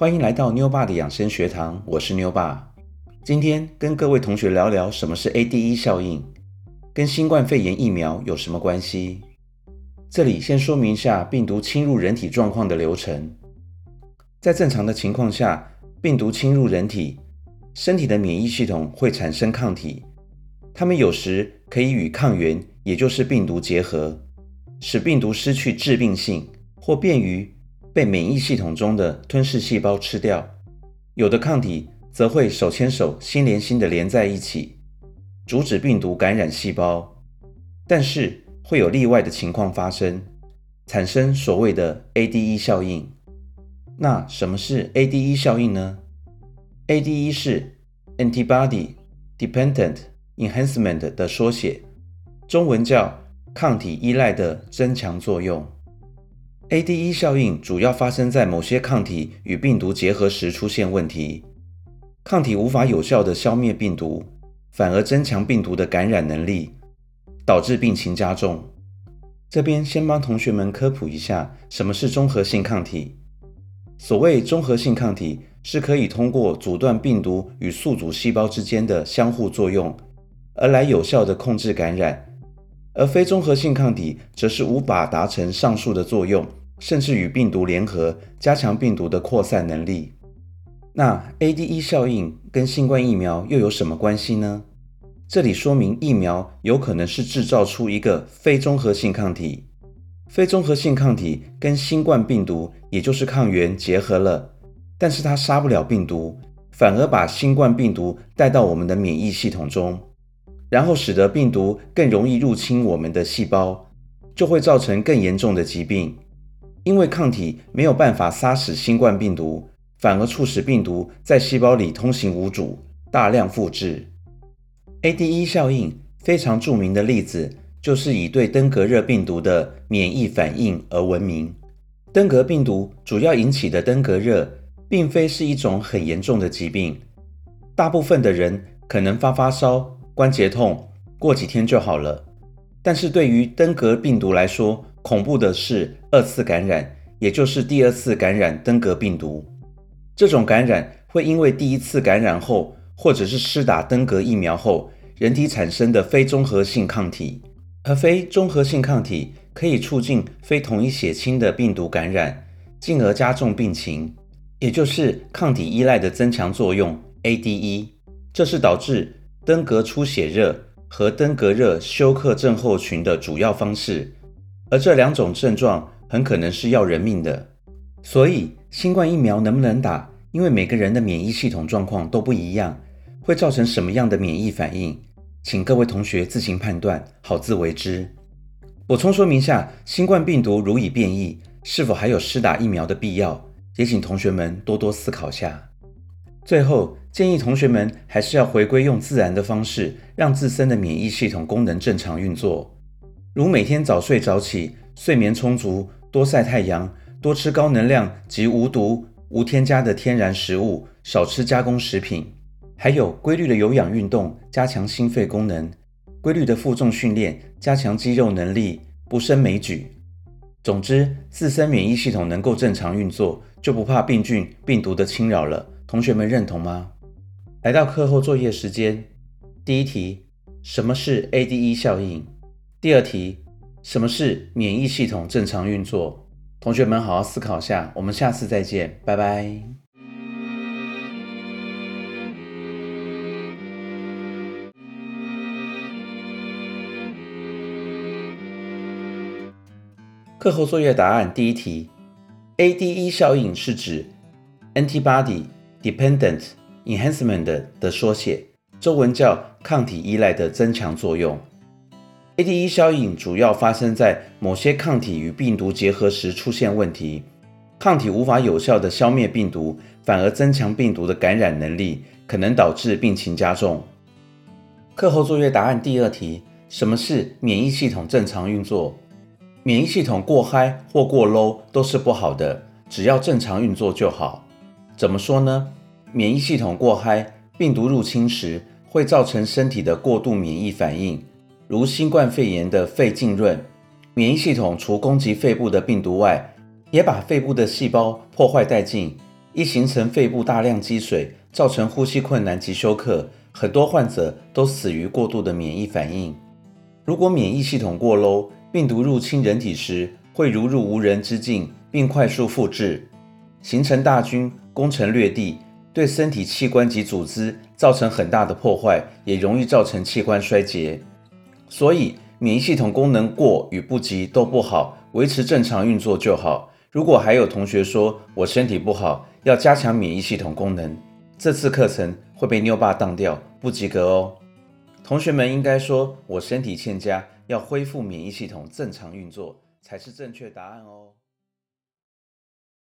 欢迎来到妞爸的养生学堂，我是妞爸。今天跟各位同学聊聊什么是 ADE 效应，跟新冠肺炎疫苗有什么关系？这里先说明一下病毒侵入人体状况的流程。在正常的情况下，病毒侵入人体，身体的免疫系统会产生抗体，它们有时可以与抗原，也就是病毒结合，使病毒失去致病性，或便于被免疫系统中的吞噬细胞吃掉。有的抗体则会手牵手、心连心的连在一起，阻止病毒感染细胞。但是会有例外的情况发生，产生所谓的 ADE 效应。那什么是 ADE 效应呢？ADE 是 Antibody Dependent Enhancement 的缩写，中文叫抗体依赖的增强作用。ADE 效应主要发生在某些抗体与病毒结合时出现问题，抗体无法有效地消灭病毒，反而增强病毒的感染能力，导致病情加重。这边先帮同学们科普一下，什么是综合性抗体。所谓综合性抗体，是可以通过阻断病毒与宿主细胞之间的相互作用，而来有效地控制感染；而非综合性抗体，则是无法达成上述的作用，甚至与病毒联合，加强病毒的扩散能力。那 ADE 效应跟新冠疫苗又有什么关系呢？这里说明疫苗有可能是制造出一个非综合性抗体。非综合性抗体跟新冠病毒，也就是抗原结合了，但是它杀不了病毒，反而把新冠病毒带到我们的免疫系统中，然后使得病毒更容易入侵我们的细胞，就会造成更严重的疾病。因为抗体没有办法杀死新冠病毒，反而促使病毒在细胞里通行无阻，大量复制。ADE 效应非常著名的例子。就是以对登革热病毒的免疫反应而闻名。登革病毒主要引起的登革热，并非是一种很严重的疾病，大部分的人可能发发烧、关节痛，过几天就好了。但是对于登革病毒来说，恐怖的是二次感染，也就是第二次感染登革病毒。这种感染会因为第一次感染后，或者是施打登革疫苗后，人体产生的非综合性抗体。而非综合性抗体可以促进非同一血清的病毒感染，进而加重病情，也就是抗体依赖的增强作用 ADE。这是导致登革出血热和登革热休克症候群的主要方式，而这两种症状很可能是要人命的。所以，新冠疫苗能不能打？因为每个人的免疫系统状况都不一样，会造成什么样的免疫反应？请各位同学自行判断，好自为之。补充说明下，新冠病毒如已变异，是否还有施打疫苗的必要？也请同学们多多思考下。最后，建议同学们还是要回归用自然的方式，让自身的免疫系统功能正常运作，如每天早睡早起，睡眠充足，多晒太阳，多吃高能量及无毒、无添加的天然食物，少吃加工食品。还有规律的有氧运动，加强心肺功能；规律的负重训练，加强肌肉能力，不胜枚举。总之，自身免疫系统能够正常运作，就不怕病菌、病毒的侵扰了。同学们认同吗？来到课后作业时间，第一题：什么是 ADE 效应？第二题：什么是免疫系统正常运作？同学们好好思考下，我们下次再见，拜拜。课后作业答案第一题：ADE 效应是指 Antibody Dependent Enhancement 的缩写，中文叫抗体依赖的增强作用。ADE 效应主要发生在某些抗体与病毒结合时出现问题，抗体无法有效的消灭病毒，反而增强病毒的感染能力，可能导致病情加重。课后作业答案第二题：什么是免疫系统正常运作？免疫系统过嗨或过 low 都是不好的，只要正常运作就好。怎么说呢？免疫系统过嗨，病毒入侵时会造成身体的过度免疫反应，如新冠肺炎的肺浸润。免疫系统除攻击肺部的病毒外，也把肺部的细胞破坏殆尽，一形成肺部大量积水，造成呼吸困难及休克，很多患者都死于过度的免疫反应。如果免疫系统过 low，病毒入侵人体时会如入无人之境，并快速复制，形成大军，攻城略地，对身体器官及组织造成很大的破坏，也容易造成器官衰竭。所以，免疫系统功能过与不及都不好，维持正常运作就好。如果还有同学说我身体不好，要加强免疫系统功能，这次课程会被妞爸当掉，不及格哦。同学们应该说：“我身体欠佳，要恢复免疫系统正常运作，才是正确答案哦。”